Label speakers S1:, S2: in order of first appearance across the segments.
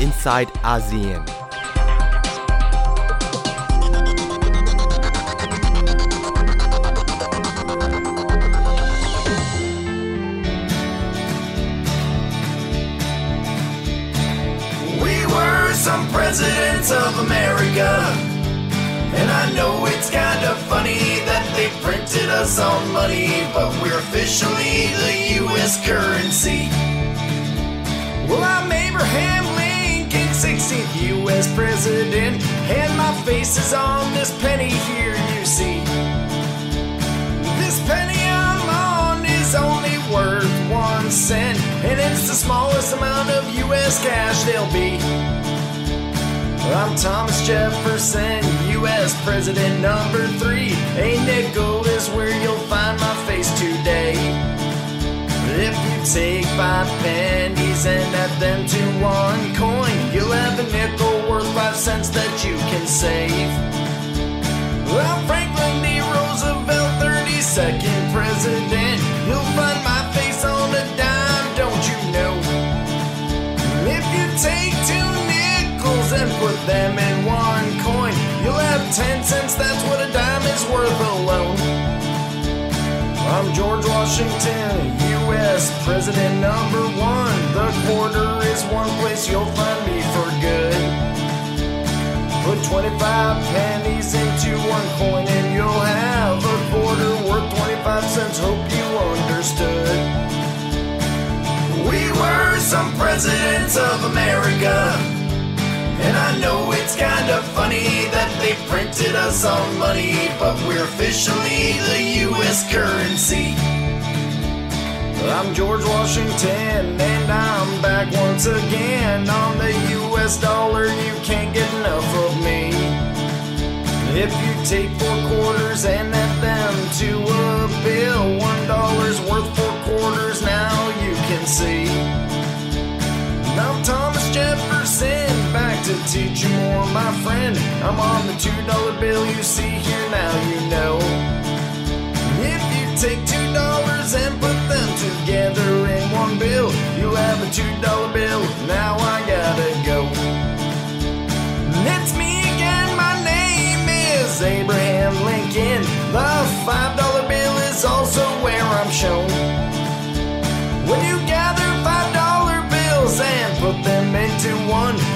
S1: inside ASEAN.
S2: We were some presidents of America. And I know it's kind of funny that they printed us on money, but we're officially the U.S. currency. Well, I'm Abraham Lincoln, 16th U.S. president, and my face is on this penny here you see. This penny I'm on is only worth one cent, and it's the smallest amount of U.S. cash there'll be. I'm Thomas Jefferson, U.S. President number three. A nickel is where you'll find my face today. If you take five pennies and add them to one coin, you'll have a nickel worth five cents that you can save. Well, Franklin D. Roosevelt, 32nd president, you'll find my face on a dime, don't you know? If you take two nickels and put them in one coin, you'll have ten cents, that's what a dime is worth alone. I'm George Washington, U.S. President number one. The quarter is one place you'll find me for good. Put 25 pennies into one coin and you'll have a quarter worth 25 cents. Hope you understood. We were some presidents of America. Printed us on money, but we're officially the U.S. currency. I'm George Washington, and I'm back once again on the U.S. dollar. You can't get enough of me. If you take four quarters and add them to a bill, one dollar's worth four quarters. Now you can see. Now Thomas Jefferson, back to teach you more, my friend. I'm on the two dollar bill you see here now, you know. If you take two dollars and put them together in one bill, you'll have a two dollar bill.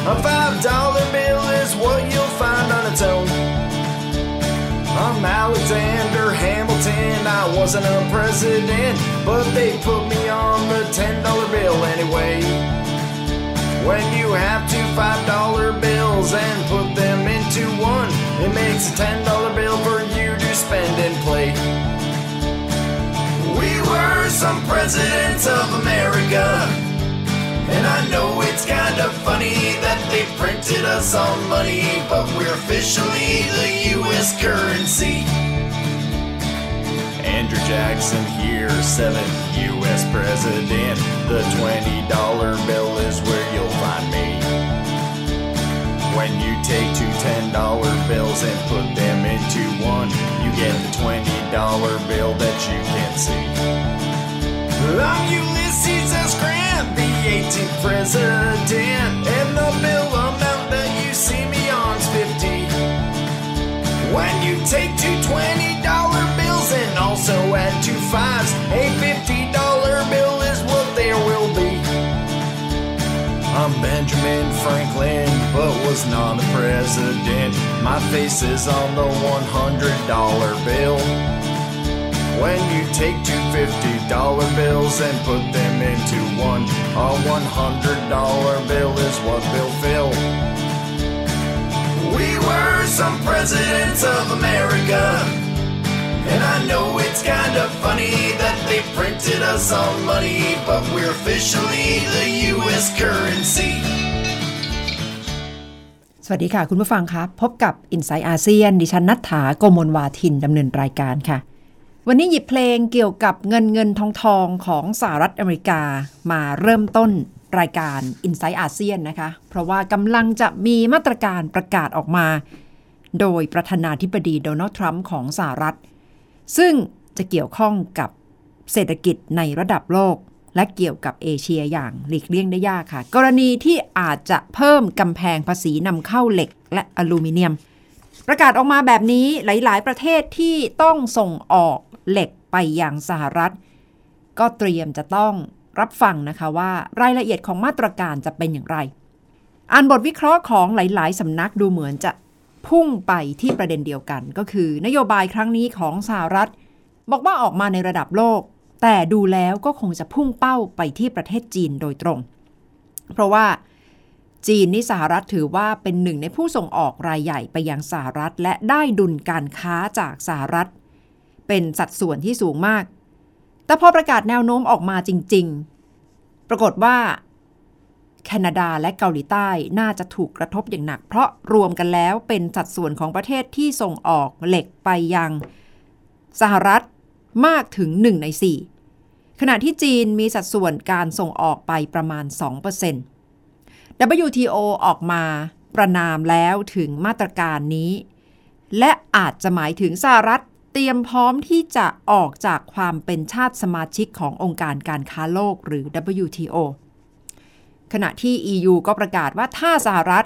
S2: A five dollar bill is what you'll find on its own. I'm Alexander Hamilton. I wasn't a president, but they put me on the ten dollar bill anyway. When you have two five dollar bills and put them into one, it makes a ten dollar bill for you to spend and play. We were some presidents of America. And I know it's kind of funny that they printed us on money, but we're officially the U.S. currency. Andrew Jackson here, seventh U.S. president. The $20 bill is where you'll find me. When you take two $10 bills and put them into one, you get the $20 bill that you can see. I'm 18th president, and the bill amount that you see me on's 50. When you take two $20 bills and also add two fives, a $50 bill is what there will be. I'm Benjamin Franklin, but was not a president. My face is on the $100 bill. When you take two $50 bills and put them into one, a $100 bill is what they'll fill. We were some presidents of America. And I know it's kind of funny that they printed us on money, but we're officially the U.S. currency.
S3: สวัสดีค่ะ คุณผู้ฟังคะพบกับ i n s i ซต์อาเซียนดิฉันนัฐถาโกมลวาทินดำเนินรายการค่ะ วันนี้หยิบเพลงเกี่ยวกับเงินเงินทองทองของสหรัฐอเมริกามาเริ่มต้นรายการ i n s i ซต์อาเซียนนะคะ เพราะว่ากำลังจะมีมาตรการประกาศออกมา โดยประธานาธิบดีโดนัลด์ทรัมป์ของสหรัฐ ซึ่งจะเกี่ยวข้องกับเศรษฐกิจในระดับโลก และเกี่ยวกับเอเชียอย่างหลีกเลี่ยงได้ยากค่ะ กรณีที่อาจจะเพิ่มกำแพงภาษีนำเข้าเหล็กและอลูมิเนียม ประกาศออกมาแบบนี้หลาย ๆ ประเทศที่ต้องส่งออก เหล็กไปยังสหรัฐ ก็เตรียมจะต้องรับฟังนะคะว่ารายละเอียดของมาตรการจะเป็นอย่างไร อ่านบทวิเคราะห์ของหลาย ๆสำนักดูเหมือนจะพุ่งไปที่ประเด็นเดียวกัน ก็คือนโยบายครั้งนี้ของสหรัฐ บอกว่าออกมาในระดับโลก แต่ดูแล้วก็คงจะพุ่งเป้าไปที่ประเทศจีนโดยตรง เพราะว่าจีนนี่สหรัฐถือว่าเป็นหนึ่งในผู้ส่งออกรายใหญ่ไปยังสหรัฐ และได้ดุลการค้าจากสหรัฐ เป็นสัดส่วนที่สูงมาก แต่พอประกาศแนวโน้มออกมาจริง ๆ ปรากฏว่า แคนาดาและเกาหลีใต้น่าจะถูกกระทบอย่างหนัก เพราะรวมกันแล้วเป็นสัดส่วนของประเทศที่ส่งออกเหล็กไปยัง สหรัฐมากถึง 1 ใน 4 ขณะที่จีนมีสัดส่วนการส่งออกไปประมาณ 2% WTO ออกมาประนามแล้วถึงมาตรการนี้ และอาจจะหมายถึงสหรัฐ เตรียมพร้อมที่จะออกจากความเป็นชาติสมาชิกขององค์การการค้าโลกหรือ WTO ขณะที่ EU ก็ประกาศว่าถ้าสหรัฐ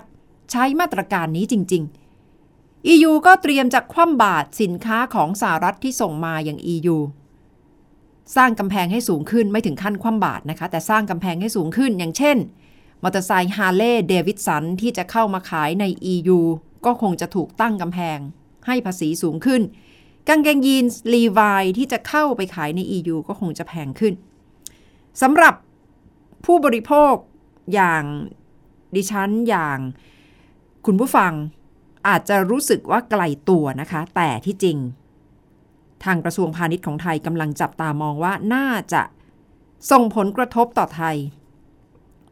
S3: ใช้มาตรการนี้จริง ๆ EU ก็เตรียมจะคว่ำบาตรสินค้าของสหรัฐที่ส่งมาอย่าง EU สร้างกำแพงให้สูงขึ้นไม่ถึงขั้นคว่ำบาตรนะคะ แต่สร้างกำแพงให้สูงขึ้นอย่างเช่นมอเตอร์ไซค์ฮาร์เลย์เดวิดสันที่จะเข้ามาขายใน EU ก็คงจะถูกตั้งกำแพง ให้ภาษีสูงขึ้น กางเกงยีนส์ลีวายที่จะเข้าไปขายใน EU ก็คงจะแพงขึ้นสำหรับผู้บริโภคอย่างดิฉันอย่างคุณผู้ฟังอาจจะรู้สึกว่าไกลตัวนะคะ แต่ที่จริง ทางกระทรวงพาณิชย์ของไทยกำลังจับตามองว่าน่าจะส่งผลกระทบต่อไทย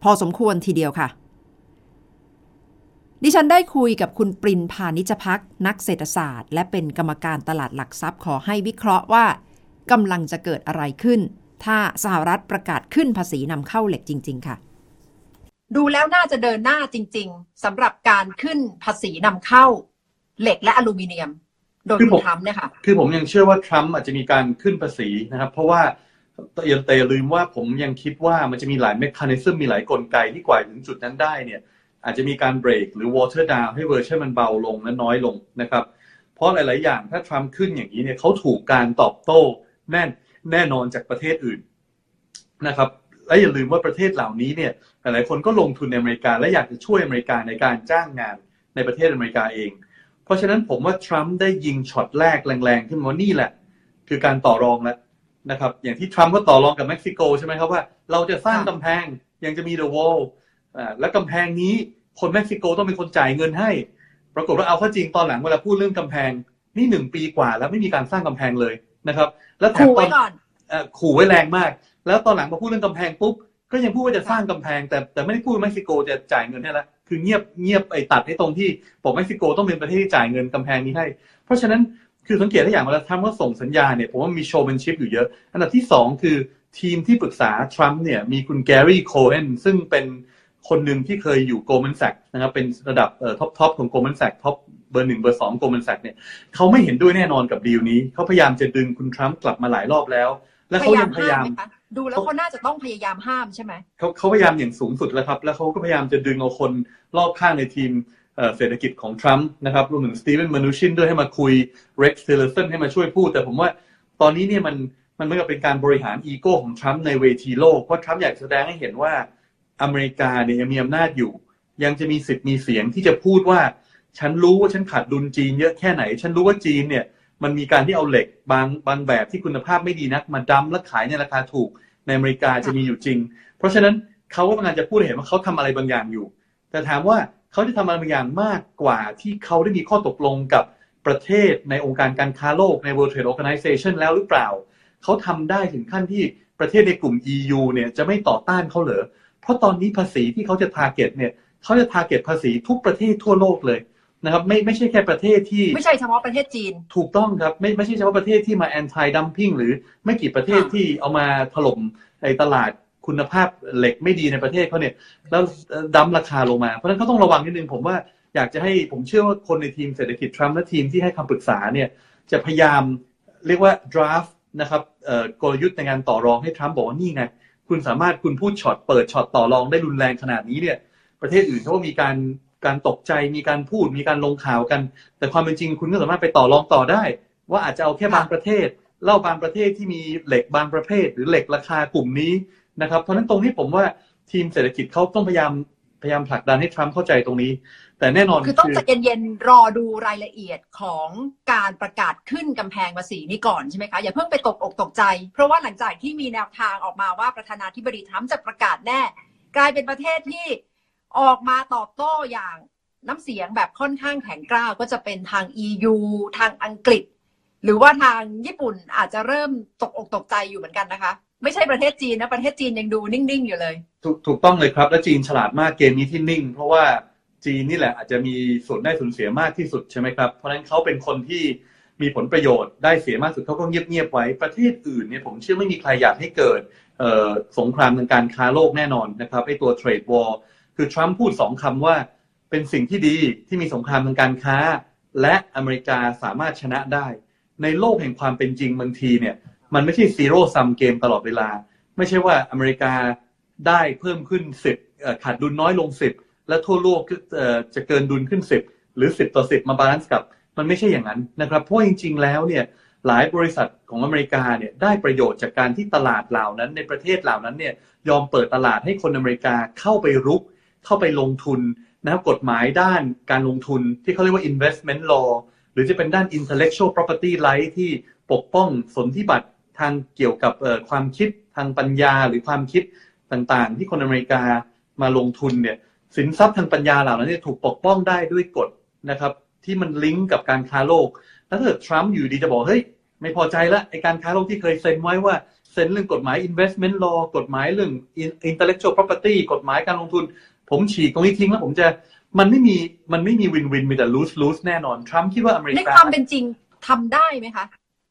S3: พอสมควรทีเดียวค่ะ ดิฉันได้คุยกับคุณปรินพานิชพักนักเศรษฐศาสตร์ และเป็นกรรมการตลาดหลักทรัพย์ขอให้วิเคราะห์ว่ากำลังจะเกิดอะไรขึ้น ถ้าสหรัฐประกาศขึ้นภาษีนำเข้าเหล็กจริง ๆ ค่ะ
S1: ดูแล้วน่าจะเดินหน้าจริง ๆสำหรับการขึ้นภาษีนำเข้า เหล็กและอลูมิเนียม โดย
S4: คือ
S1: คุ
S4: ผ
S1: ณ
S4: ม
S1: ทรัมป์เนี่ยค่ะ
S4: คือผมยังเชื่อว่าทรัมป์อาจจะมีการขึ้นภาษีนะครับ เพราะว่าอย่าแต่อย่าลืมว่าผมยังคิดว่ามันจะมีหลาย mechanism มีหลายกลไกที่กว่าถึงจุดนั้นได้เนี่ย อาจจะมีการเบรกหรือ water down ให้เวอร์ชันมันเบาลงและน้อยลงนะครับ เพราะหลาย ๆ อย่างถ้าทรัมป์ขึ้นอย่างนี้เนี่ยเขาถูกการตอบโต้แน่นแน่นอนจากประเทศอื่นนะครับและอย่าลืมว่าประเทศเหล่านี้เนี่ยหลายๆคนก็ลงทุนในอเมริกา และอยากจะช่วยอเมริกาในการจ้างงานในประเทศอเมริกาเอง เพราะฉะนั้นผมว่าทรัมป์ได้ยิงช็อตแรกแรงๆขึ้นมาว่านี่แหละ คือการต่อรองแล้วนะครับ อย่างที่ทรัมป์ก็ต่อรองกับเม็กซิโกใช่ไหมครับว่าเราจะสร้างกำแพงยังจะมี the wall และกำแพงนี้คนเม็กซิโกต้องเป็นคนจ่ายเงินให้ ปรากฏว่าเอาเข้าจริงตอนหลังเวลาพูดเรื่องกำแพง นี่หนึ่งปีกว่า แล้วไม่มีการสร้างกำแพงเลยนะครับ แล้วแถม
S1: ขู่ไว้ต
S4: อน
S1: ก่อน
S4: เอ่อขู่ไว้แรงมาก แล้วตอนหลังพอพูดเรื่องกำแพงปุ๊บก็ยังพูดว่าจะสร้างกำแพง แต่แต่ไม่ได้พูดว่าเม็กซิโกจะจ่ายเงินให้ละคือเงียบเงียบไอ้ตัดให้ตรงที่บอกเม็กซิโกต้องเป็นประเทศที่จ่ายเงินกำแพงนี้ให้ เพราะฉะนั้นคือสังเกตได้อย่างเวลาทรัมป์ว่าส่งสัญญาณเนี่ยผมว่ามี showmanship อยู่เยอะ อันดับที่สองคือทีมที่ปรึกษาทรัมป์เนี่ยมีคุณแกรี่โคเอนซึ่งเป็น คนหนึ่งที่เคยอยู่ Goldman Sachs นะครับเป็นระดับเอ่อ top top ของ Goldman Sachs top เบอร์หนึ่งเบอร์สอง Goldman Sachs เนี่ยเขาไม่เห็นด้วยแน่นอนกับดีลนี้เขาพยายามจะดึงคุณทรัมป์กลับมาหลายรอบแล้ว และเขายังพยายาม
S1: ไหมคะดูแล้วเขาน่าจะต้องพยายามห้ามใช่ไหม
S4: เขาเขาพยายามอย่างสูงสุดแล้วครับ แล้วเขาก็พยายามจะดึงเอาคนรอบข้างในทีมเอ่อเศรษฐกิจของทรัมป์นะครับรวมถึงสตีเวนมนูชินด้วยให้มาคุยเร็กซ์ทิลเลอร์สันให้มาช่วยพูด แต่ผมว่าตอนนี้เนี่ยมันมันเหมือนกับเป็นการบริหารอีโก้ของทรัมป์ในเวทีโลกเพราะทรัมป์อยากแสดงให้เห็นว่า อเมริกาเนี่ยยังมีอำนาจอยู่ ยังจะมีสิทธิ์มีเสียงที่จะพูดว่า ฉันรู้ว่าฉันขาดดุลจีนเยอะแค่ไหน ฉันรู้ว่าจีนเนี่ย มันมีการที่เอาเหล็กบางบางแบบที่คุณภาพไม่ดีนัก มาดั้มและขายในราคาถูกในอเมริกาจะมีอยู่จริง เพราะฉะนั้นเขาก็กำลังจะพูดให้เห็นว่าเขาทำอะไรบางอย่างอยู่ แต่ถามว่าเขาจะทำอะไรบางอย่างมากกว่าที่เขาได้มีข้อตกลงกับประเทศในองค์การการค้าโลกใน World Trade Organization แล้วหรือเปล่า เขาทำได้ถึงขั้นที่ประเทศในกลุ่ม EU เนี่ยจะไม่ต่อต้านเขาเหรอ เพราะตอนนี้ภาษีที่เขาจะ target เนี่ยเขาจะ target ภาษีทุกประเทศทั่วโลกเลยนะครับไม่ไม่ใช่แค่ประเทศที่
S1: ไม่ใช่เฉพาะประเทศจีน
S4: ถูกต้องครับ ไม่ไม่ใช่เฉพาะประเทศที่มา anti dumping หรือไม่กี่ประเทศ
S1: ค่ะ
S4: ที่เอามาถล่มในตลาดคุณภาพเหล็กไม่ดีในประเทศเขาเนี่ย แล้วดั้มราคาลงมา เพราะฉะนั้นเขาต้องระวังนิดนึงผมว่าอยากจะให้ผมเชื่อว่าคนในทีมเศรษฐกิจทรัมป์และทีมที่ให้คำปรึกษาเนี่ยจะพยายามเรียกว่า draft นะครับเอ่อกลยุทธ์ในการต่อรองให้ทรัมป์บอกว่านี่ไง คุณสามารถคุณพูดช็อตเปิดช็อตต่อรองได้รุนแรงขนาดนี้เนี่ย ประเทศอื่นเขาก็มีการการตกใจมีการพูดมีการลงข่าวกัน แต่ความเป็นจริงคุณก็สามารถไปต่อรองต่อได้ ว่าอาจจะเอาแค่บางประเทศเล่าบางประเทศที่มีเหล็กบางประเภท หรือเหล็กราคากลุ่มนี้นะครับ เพราะฉะนั้นตรงนี้ผมว่าทีมเศรษฐกิจเขาต้องพยายามพยายามผลักดันให้ทรัมป์เข้าใจตรงนี้ แต่แน่นอน
S1: คือต้องใจเย็นๆรอดูรายละเอียดของการประกาศขึ้นกำแพงภาษีนี้ก่อนใช่ไหมคะ อย่าเพิ่งไปตกอกตกใจ เพราะว่าหลังจากที่มีแนวทางออกมาว่าประธานาธิบดีทรัมป์จะประกาศแน่ กลายเป็นประเทศที่ออกมาตอบโต้อย่างน้ำเสียงแบบค่อนข้างแข็งกร้าวก็จะเป็นทาง EU ทางอังกฤษ หรือว่าทางญี่ปุ่นอาจจะเริ่มตกอกตกใจอยู่เหมือนกันนะคะไม่ใช่ประเทศจีนนะ ประเทศจีนยังดูนิ่ง ๆ อยู่เลย
S4: ถูกถูกต้องเลยครับ และจีนฉลาดมากเกมนี้ที่นิ่ง เพราะว่า จีนนี่แหละอาจจะมีส่วนได้ส่วนเสียมากที่สุดใช่ไหมครับ เพราะฉะนั้นเขาเป็นคนที่มีผลประโยชน์ได้เสียมากสุดเขาก็เงียบๆไว้ประเทศอื่นเนี่ยผมเชื่อไม่มีใครอยากให้เกิดสงครามทางการค้าโลกแน่นอนนะครับไอ้ตัว trade war คือทรัมป์พูดสองคำว่าเป็นสิ่งที่ดีที่มีสงครามทางการค้า และอเมริกาสามารถชนะได้ ในโลกแห่งความเป็นจริงบางทีเนี่ยมันไม่ใช่ zero-sum game ตลอดเวลา ไม่ใช่ว่าอเมริกาได้เพิ่มขึ้นสิบขาดดุลน้อยลงสิบ และทั่วโลกจะเกินดุลขึ้นสิบหรือสิบต่อสิบมา balance กับ มันไม่ใช่อย่างนั้นนะครับ เพราะจริง ๆ แล้วเนี่ยหลายบริษัทของอเมริกาเนี่ยได้ประโยชน์จากการที่ตลาดเหล่านั้น ในประเทศเหล่านั้นเนี่ยยอมเปิดตลาดให้คนอเมริกาเข้าไปรุก เข้าไปลงทุนนะครับกฎหมายด้านการลงทุนที่เขาเรียกว่า investment law หรือจะเป็นด้าน intellectual property right ที่ปกป้องสนธิบัตรทางเกี่ยวกับความคิดทางปัญญาหรือความคิดต่างๆ ที่คนอเมริกามาลงทุนเนี่ย สินทรัพย์ทางปัญญาเหล่านั้นถูกปกป้องได้ด้วยกฎนะครับ ที่มันลิงก์กับการค้าโลก แล้วถ้าเกิดทรัมป์อยู่ดีจะบอกเฮ้ยไม่พอใจละไอการค้าโลกที่เคยเซ็นไว้ว่าเซ็นเรื่องกฎหมาย investment law กฎหมายเรื่อง intellectual property กฎหมายการลงทุน ผมฉีกตรงนี้ทิ้งแล้วผมจะมันไม่มีมันไม่มีวินวินมีแต่ lose lose แน่นอนทรัมป์คิดว่าอเมริกา
S1: ในความเป็นจริงทำได้ไหมคะ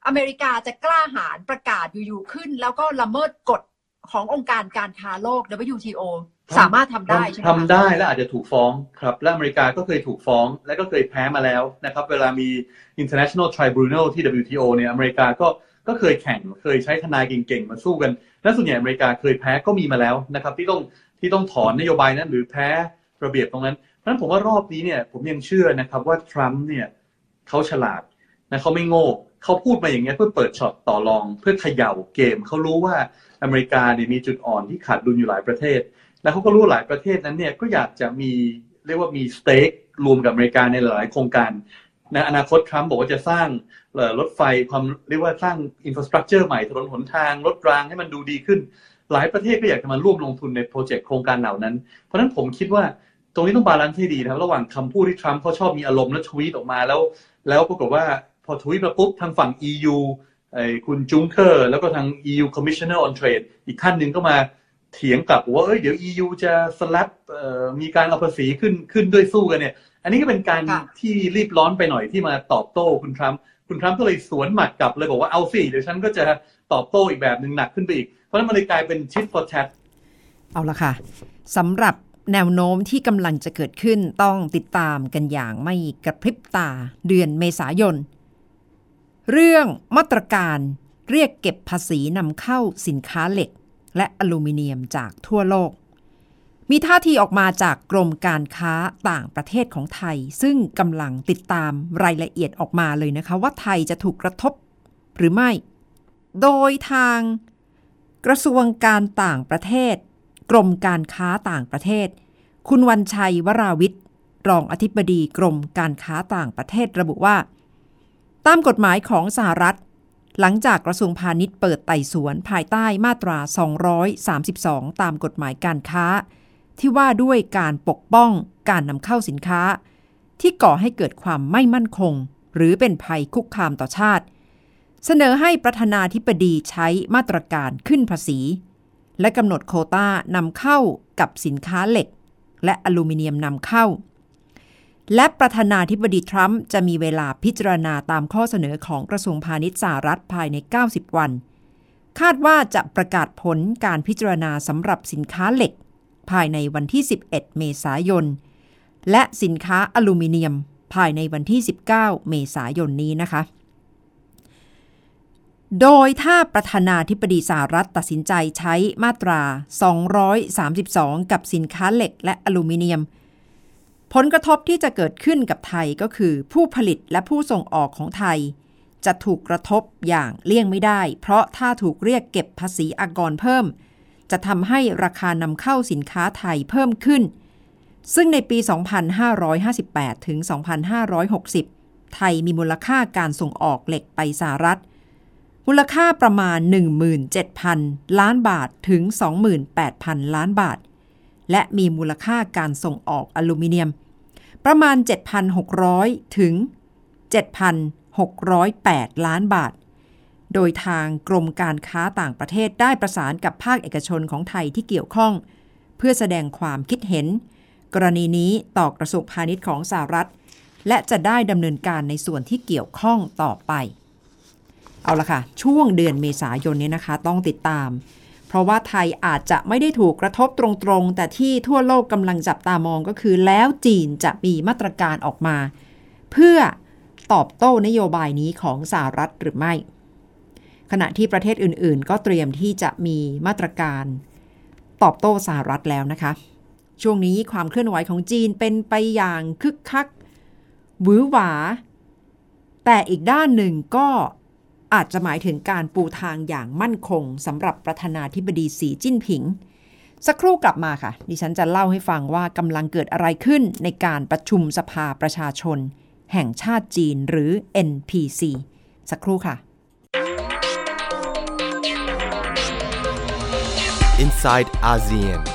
S1: อเมริกาจะกล้าหาญประกาศอยู่ๆขึ้น แล้วก็ละเมิดกฎขององค์การการค้าโลก WTO สามารถทำได้ใช่ไหม
S4: ทำได้และอาจจะถูกฟ้องครับและอเมริกาก็เคยถูกฟ้อง และก็เคยแพ้มาแล้วนะครับ เวลามี international tribunal ที่ WTO เนี่ยอเมริกาก็ก็เคยแข่งเคยใช้ทนายเก่งๆ มาสู้กัน และส่วนใหญ่อเมริกาเคยแพ้ก็มีมาแล้วนะครับ ที่ต้องที่ต้องถอนนโยบายนั้น หรือแพ้ระเบียบตรงนั้นเพราะฉะนั้นผมว่ารอบนี้เนี่ยผมยังเชื่อนะครับว่าทรัมป์เนี่ยเขาฉลาดนะเขาไม่โง่เขาพูดมาอย่างเงี้ยเพื่อเปิดช็อตต่อรอง เพื่อเขย่าเกมเขารู้ว่าอเมริกาเนี่ยมีจุดอ่อนที่ขาดดุลอยู่หลายประเทศ แล้วเขาก็รู้หลายประเทศนั้นเนี่ยก็อยากจะมีเรียกว่ามี stake รวมกับอเมริกาในหลายโครงการในอนาคตทรัมป์บอกว่าจะสร้างรถไฟความเรียกว่าสร้าง infrastructure ใหม่ถนนหนทางรถรางให้มันดูดีขึ้น หลายประเทศก็อยากจะมาร่วมลงทุนใน project โครงการเหล่านั้น เพราะฉะนั้นผมคิดว่าตรงนี้ต้อง balance ให้ดีนะครับระหว่างคำพูดที่ทรัมป์เขาชอบมีอารมณ์แล้วทวีตออกมาแล้ว แล้วปรากฏว่าพอทวีตมาปุ๊บทางฝั่ง EU ไอ้คุณจุงเคอร์แล้วก็ทาง EU Commissioner on Trade อีกท่านหนึ่งก็มา เถียงกลับว่าเอ้ยเดี๋ยว EU จะสลับมีการเอาภาษีขึ้นขึ้นด้วยสู้กันเนี่ย อันนี้ก็เป็นการที่รีบร้อนไปหน่อยที่มาตอบโต้คุณทรัมป์คุณทรัมป์ก็เลยสวนหมัดกลับเลยบอกว่าเอาสิเดี๋ยวฉันก็จะตอบโต้อีกแบบหนึ่งหนักขึ้นไปอีก เพราะนั้นมันเลยกลายเป็นชิด for chat
S3: เอาละค่ะสำหรับแนวโน้มที่กำลังจะเกิดขึ้นต้องติดตามกันอย่างไม่กระพริบตาเดือนเมษายน เรื่องมาตรการเรียกเก็บภาษีนำเข้าสินค้าเหล็ก และอลูมิเนียมจากทั่วโลก มีท่าทีออกมาจากกรมการค้าต่างประเทศของไทย ซึ่งกำลังติดตามรายละเอียดออกมาเลยนะคะ ว่าไทยจะถูกกระทบหรือไม่ โดยทางกระทรวงการต่างประเทศ กรมการค้าต่างประเทศ คุณวันชัยวราวิทย์รองอธิบดีกรมการค้าต่างประเทศระบุว่า ตามกฎหมายของสหรัฐ หลังจากกระทรวงพาณิชย์เปิดไต่สวนภายใต้มาตรา 232 ตามกฎหมายการค้า ที่ว่าด้วยการปกป้องการนำเข้าสินค้า ที่ก่อให้เกิดความไม่มั่นคง หรือเป็นภัยคุกคามต่อชาติ เสนอให้ประธานาธิบดีใช้มาตรการขึ้นภาษี และกำหนดโควต้านำเข้ากับสินค้าเหล็ก และอลูมิเนียมนำเข้า และประธานาธิบดีทรัมป์จะมีเวลาพิจารณาตามข้อเสนอของกระทรวงพาณิชย์สหรัฐภายใน 90 วัน คาดว่าจะประกาศผลการพิจารณาสำหรับสินค้าเหล็ก ภายในวันที่ 11 เมษายน และสินค้าอลูมิเนียม ภายในวันที่ 19 เมษายนนี้นะคะ โดยถ้าประธานาธิบดีสหรัฐตัดสินใจใช้มาตรา 232 กับสินค้าเหล็กและอลูมิเนียม ผลกระทบที่จะเกิดขึ้นกับไทยก็คือ ผู้ผลิตและผู้ส่งออกของไทย จะถูกกระทบอย่างเลี่ยงไม่ได้ เพราะถ้าถูกเรียกเก็บภาษีอากรเพิ่ม จะทำให้ราคานำเข้าสินค้าไทยเพิ่มขึ้น ซึ่งในปี 2558 ถึง 2560 ไทยมีมูลค่าการส่งออกเหล็กไปสหรัฐ มูลค่าประมาณ 17,000 ล้านบาทถึง 28,000 ล้านบาทและมีมูลค่าการส่งออกอลูมิเนียม ประมาณ 7,600 ถึง 7,608 ล้านบาท โดยทางกรมการค้าต่างประเทศได้ประสานกับภาคเอกชนของไทยที่เกี่ยวข้อง เพื่อแสดงความคิดเห็น กรณีนี้ต่อกระทรวงพาณิชย์ของสหรัฐ และจะได้ดำเนินการในส่วนที่เกี่ยวข้องต่อไป เอาละค่ะ ช่วงเดือนเมษายนนี้นะคะ ต้องติดตาม ราะว่าไทยอาจจะไม่ได้ถูกกระทบตรงๆ แต่ที่ทั่วโลกกำลังจับตามองก็คือ แล้วจีนจะมีมาตรการออกมา เพื่อตอบโต้นโยบายนี้ของสหรัฐหรือไม่ ขณะที่ประเทศอื่นๆ ก็เตรียมที่จะมีมาตรการตอบโต้สหรัฐแล้วนะคะ ช่วงนี้ความเคลื่อนไหวของจีนเป็นไปอย่างคึกคักหวือหวา แต่อีกด้านหนึ่งก็ อาจจะหมายถึงการปูทางอย่างมั่นคงสำหรับประธานาธิบดีสีจิ้นผิง สักครู่กลับมาค่ะ ดิฉันจะเล่าให้ฟังว่ากำลังเกิดอะไรขึ้นในการประชุมสภาประชาชน แห่งชาติจีนหรือ NPC สักครู่ค่ะ
S5: Inside ASEAN.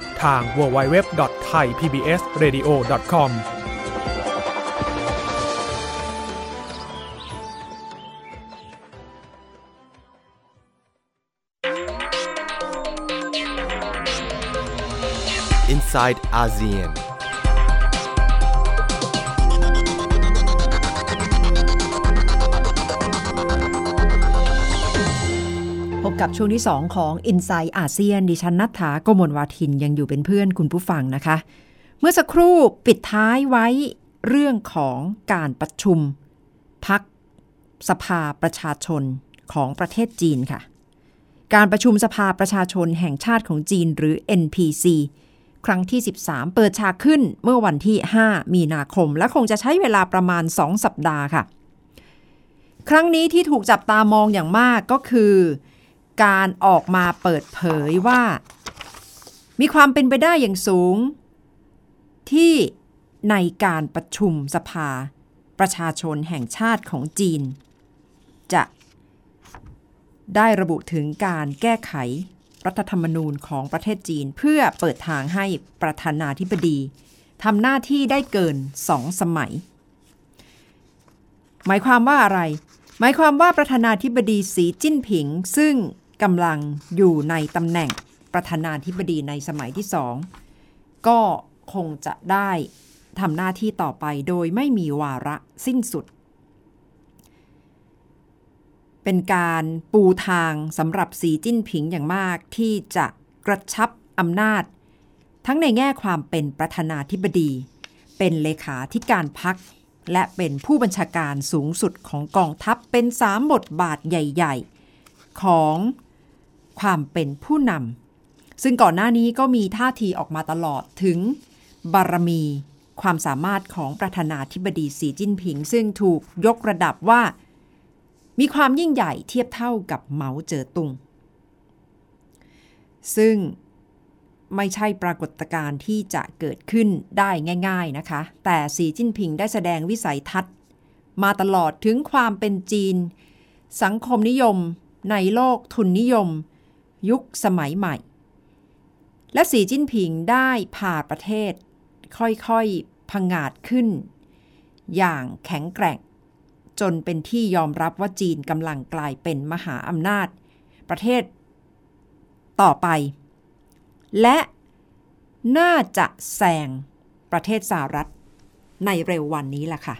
S6: ทาง www.thaipbsradio.com
S5: Inside ASEAN.
S3: บกับช่วงที่ 2 ของ i n s i ซต์อาเซียนดิฉันนัฐถาโกมลวาทินยังอยู่เป็นเพื่อนคุณผู้ฟังนะคะ เมื่อสักครู่ปิดท้ายไว้เรื่องของการประชุม พักสภาประชาชนของประเทศจีนค่ะ การประชุมสภาประชาชนแห่งชาติของจีนหรือ NPC ครั้งที่ 13 เปิดฉากขึ้นเมื่อวันที่ 5 มีนาคม และคงจะใช้เวลาประมาณ 2 สัปดาห์ค่ะ ครั้งนี้ที่ถูกจับตามองอย่างมากก็คือ การออกมาเปิดเผยว่า มีความเป็นไปได้อย่างสูง ที่ในการประชุมสภาประชาชนแห่งชาติของจีน จะได้ระบุถึงการแก้ไขรัฐธรรมนูญของประเทศจีน เพื่อเปิดทางให้ประธานาธิบดีทำหน้าที่ได้เกินสองสมัย หมายความว่าอะไร หมายความว่าประธานาธิบดีสีจิ้นผิง ซึ่ง กำลังอยู่ในตำแหน่งประธานาธิบดีในสมัยที่สองก็คงจะได้ทำหน้าที่ต่อไปโดยไม่มีวาระสิ้นสุด เป็นการปูทางสำหรับสีจิ้นผิงอย่างมากที่จะกระชับอำนาจ ทั้งในแง่ความเป็นประธานาธิบดี เป็นเลขาธิการพัก และเป็นผู้บัญชาการสูงสุดของกองทัพเป็นสามบทบาทใหญ่ ๆ ของ ความเป็นผู้นำซึ่งก่อนหน้านี้ก็มีท่าทีออกมาตลอดถึงบารมีความสามารถของประธานาธิบดีสีจิ้นผิง ซึ่งถูกยกระดับว่า มีความยิ่งใหญ่เทียบเท่ากับเหมาเจ๋อตุง ซึ่งไม่ใช่ปรากฏการณ์ที่จะเกิดขึ้นได้ง่าย ๆนะคะ แต่สีจิ้นผิงได้แสดงวิสัยทัศน์ มาตลอดถึงความเป็นจีน สังคมนิยม ในโลกทุนนิยม ยุคสมัยใหม่ และสีจิ้นผิงได้พาประเทศ ค่อยๆพังอาจขึ้น อย่างแข็งแกร่ง จนเป็นที่ยอมรับว่าจีนกำลังกลายเป็นมหาอำนาจ ประเทศ ต่อไป และน่าจะแซงประเทศสหรัฐในเร็ววันนี้ล่ะค่ะ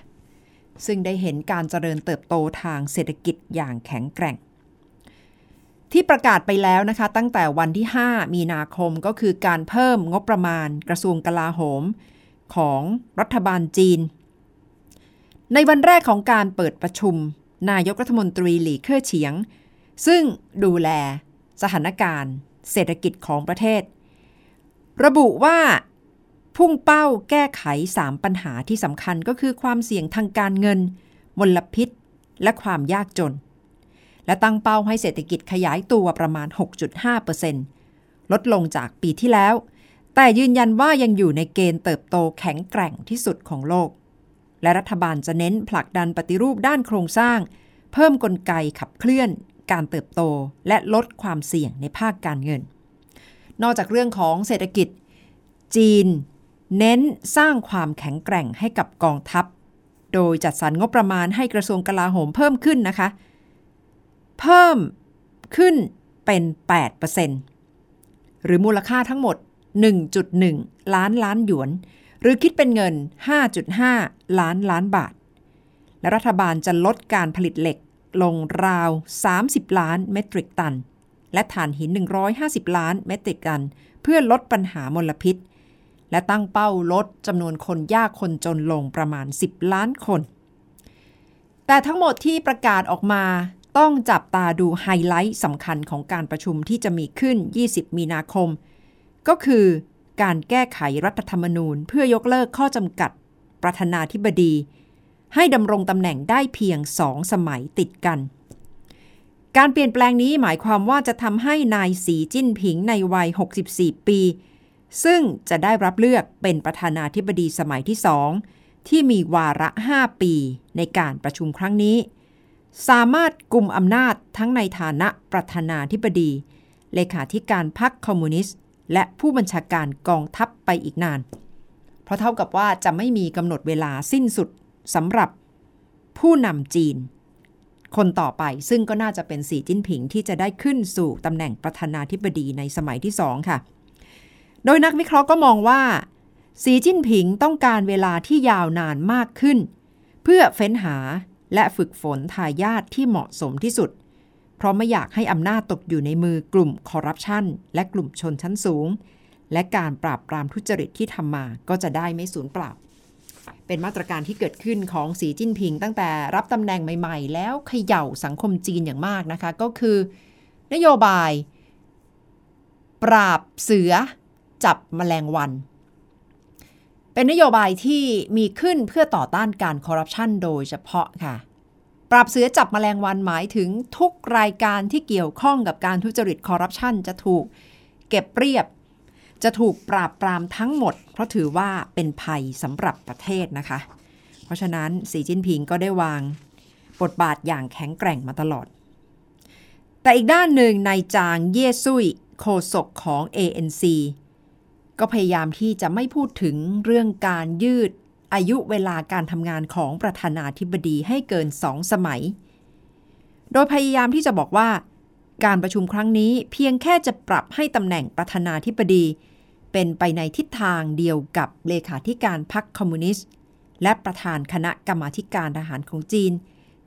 S3: ซึ่งได้เห็นการเจริญเติบโตทางเศรษฐกิจอย่างแข็งแกร่ง ที่ประกาศไปแล้วนะคะ ตั้งแต่วันที่ 5 มีนาคมก็คือการเพิ่มงบประมาณกระทรวงกลาโหม ของรัฐบาลจีน ในวันแรกของการเปิดประชุม นายกรัฐมนตรีหลี่เค่อเฉียง ซึ่งดูแลสถานการณ์ เศรษฐกิจของประเทศ ระบุว่าพุ่งเป้าแก้ไข 3 ปัญหาที่สำคัญก็คือความเสี่ยงทางการเงิน มลพิษ และความยากจน และตั้งเป้าให้เศรษฐกิจขยายตัวประมาณ 6.5%ลดลงจากปีที่แล้ว แต่ยืนยันว่ายังอยู่ในเกณฑ์เติบโตแข็งแกร่งที่สุดของโลก และรัฐบาลจะเน้นผลักดันปฏิรูปด้านโครงสร้าง เพิ่มกลไกขับเคลื่อน การเติบโตและลดความเสี่ยงในภาคการเงิน นอกจากเรื่องของเศรษฐกิจ จีน เน้นสร้างความแข็งแกร่งให้กับกองทัพ โดยจัดสรรงบประมาณให้กระทรวงกลาโหมเพิ่มขึ้นนะคะ เพิ่มขึ้นเป็น 8%หรือมูลค่าทั้งหมด 1.1 ล้านล้านหยวน หรือคิดเป็นเงิน 5.5 ล้านล้านบาท และรัฐบาลจะลดการผลิตเหล็กลงราว 30 ล้านเมตริกตัน และถ่านหิน 150 ล้านเมตริกตัน เพื่อลดปัญหามลพิษ และตั้งเป้าลดจำนวนคนยากคนจนลงประมาณ 10 ล้านคน แต่ทั้งหมดที่ประกาศออกมา ต้องจับตาดูไฮไลท์สำคัญของการประชุมที่จะมีขึ้น 20 มีนาคม ก็คือการแก้ไขรัฐธรรมนูญ เพื่อยกเลิกข้อจำกัด ประธานาธิบดี ให้ดำรงตำแหน่งได้เพียงสองสมัยติดกัน การเปลี่ยนแปลงนี้หมายความว่าจะทำให้นายสีจิ้นผิงในวัย 64 ปี ซึ่งจะได้รับเลือกเป็นประธานาธิบดีสมัยที่สองที่มีวาระ 5 ปีในการประชุมครั้งนี้ สามารถกลุ่มอำนาจทั้งในฐานะประธานาธิบดี เลขาธิการพรรคคอมมิวนิสต์ และผู้บัญชาการกองทัพไปอีกนาน เพราะเท่ากับว่าจะไม่มีกำหนดเวลาสิ้นสุดสำหรับผู้นำจีน คนต่อไปซึ่งก็น่าจะเป็นสีจิ้นผิงที่จะได้ขึ้นสู่ตำแหน่งประธานาธิบดีในสมัยที่สองค่ะ โดยนักวิเคราะห์ก็มองว่าสีจิ้นผิงต้องการเวลาที่ยาวนานมากขึ้น เพื่อเฟ้นหา และฝึกฝนทายาทที่เหมาะสมที่สุด เพราะไม่อยากให้อำนาจตกอยู่ในมือกลุ่มคอร์รัปชันและกลุ่มชนชั้นสูง และการปราบปรามทุจริตที่ทำมาก็จะได้ไม่สูญเปล่า เป็นมาตรการที่เกิดขึ้นของสีจิ้นผิง ตั้งแต่รับตำแหน่งใหม่ๆ แล้วเขย่าสังคมจีนอย่างมากนะคะ ก็คือนโยบาย ปราบเสือจับแมลงวัน เป็นนโยบายที่มีขึ้นเพื่อต่อต้านการคอร์รัปชันโดยเฉพาะค่ะ ปราบเสือจับแมลงวันหมายถึงทุกรายการที่เกี่ยวข้องกับการทุจริตคอร์รัปชันจะถูกเก็บเรียบ จะถูกปราบปรามทั้งหมด เพราะถือว่าเป็นภัยสำหรับประเทศนะคะ เพราะฉะนั้นสีจิ้นผิงก็ได้วางบทบาทอย่างแข็งแกร่งมาตลอด แต่อีกด้านหนึ่งนายจางเย่ซุยโฆษกของ ANC ก็พยายามที่จะไม่พูดถึงเรื่องการยืดอายุเวลาการทำงานของประธานาธิบดีให้เกินสองสมัย โดยพยายามที่จะบอกว่า การประชุมครั้งนี้เพียงแค่จะปรับให้ตำแหน่งประธานาธิบดี เป็นไปในทิศทางเดียวกับเลขาธิการพรรคคอมมิวนิสต์ และประธานคณะกรรมาการทหารของจีน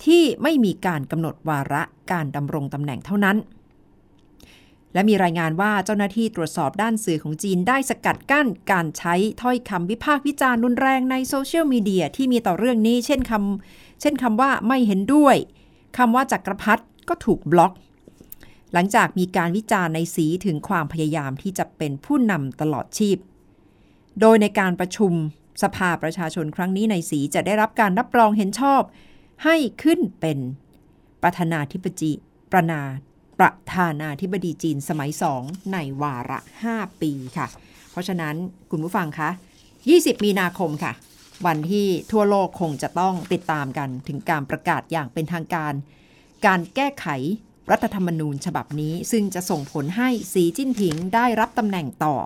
S3: ที่ไม่มีการกำหนดวาระการดำรงตำแหน่งเท่านั้น และมีรายงานว่าเจ้าหน้าที่ตรวจสอบด้านสื่อของจีนได้สกัดกั้นการใช้ถ้อยคำวิพากษ์วิจารณ์รุนแรงในโซเชียลมีเดียที่มีต่อเรื่องนี้ เช่นคำเช่นคำว่าไม่เห็นด้วยคำว่าจักรพรรดิก็ถูกบล็อก หลังจากมีการวิจารณ์นายสีถึงความพยายามที่จะเป็นผู้นำตลอดชีพ โดยในการประชุมสภาประชาชนครั้งนี้นายสีจะได้รับการรับรองเห็นชอบ ให้ขึ้นเป็นประธานาธิบดีประนา ประธานาธิบดีจีนสมัยสองในวาระ 5 ปีค่ะ เพราะฉะนั้นคุณผู้ฟังคะ 20 มีนาคมค่ะ วันที่ทั่วโลกคงจะต้องติดตามกันถึงการประกาศอย่างเป็นทางการ การแก้ไขรัฐธรรมนูญฉบับนี้ ซึ่งจะส่งผลให้สีจิ้นผิงได้รับตำแหน่งต่อ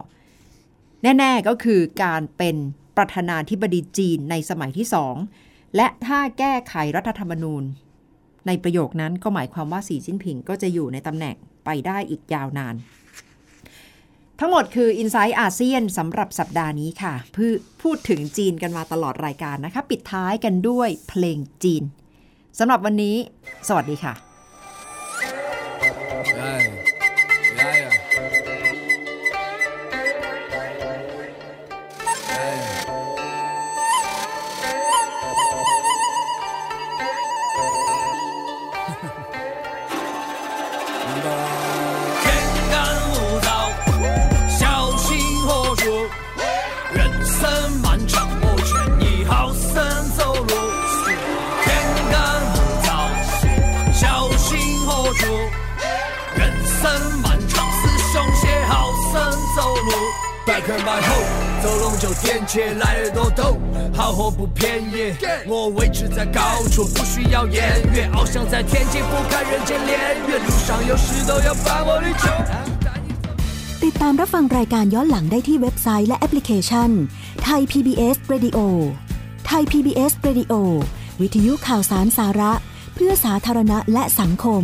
S3: แน่ ๆก็คือการเป็นประธานาธิบดีจีนในสมัยที่สองและถ้าแก้ไขรัฐธรรมนูญ ในประโยคนั้นก็หมายความว่าสีจิ้นผิงก็จะอยู่ในตำแหน่งไปได้อีกยาวนาน ทั้งหมดคือ i n s i ซต์อาเซียนสำหรับสัปดาห์นี้ค่ะเพื่อพูดถึงจีนกันมาตลอดรายการนะคะ ปิดท้ายกันด้วยเพลงจีนสำหรับวันนี้ สวัสดีค่ะ
S7: 天百块买后，走龙就点起来耳朵抖，好货不便宜，我维持在高处，不需要言语，翱翔在天际，不看人间炼狱，路上有石头要把我的酒。
S8: ติดตามรับฟังรายการย้อนหลังได้ที่เว็บไซต์และแอปพลิเคชันไทย PBS Radio ไทย PBS Radio วิทยุข่าวสารสาระ เพื่อสาธารณะและสังคม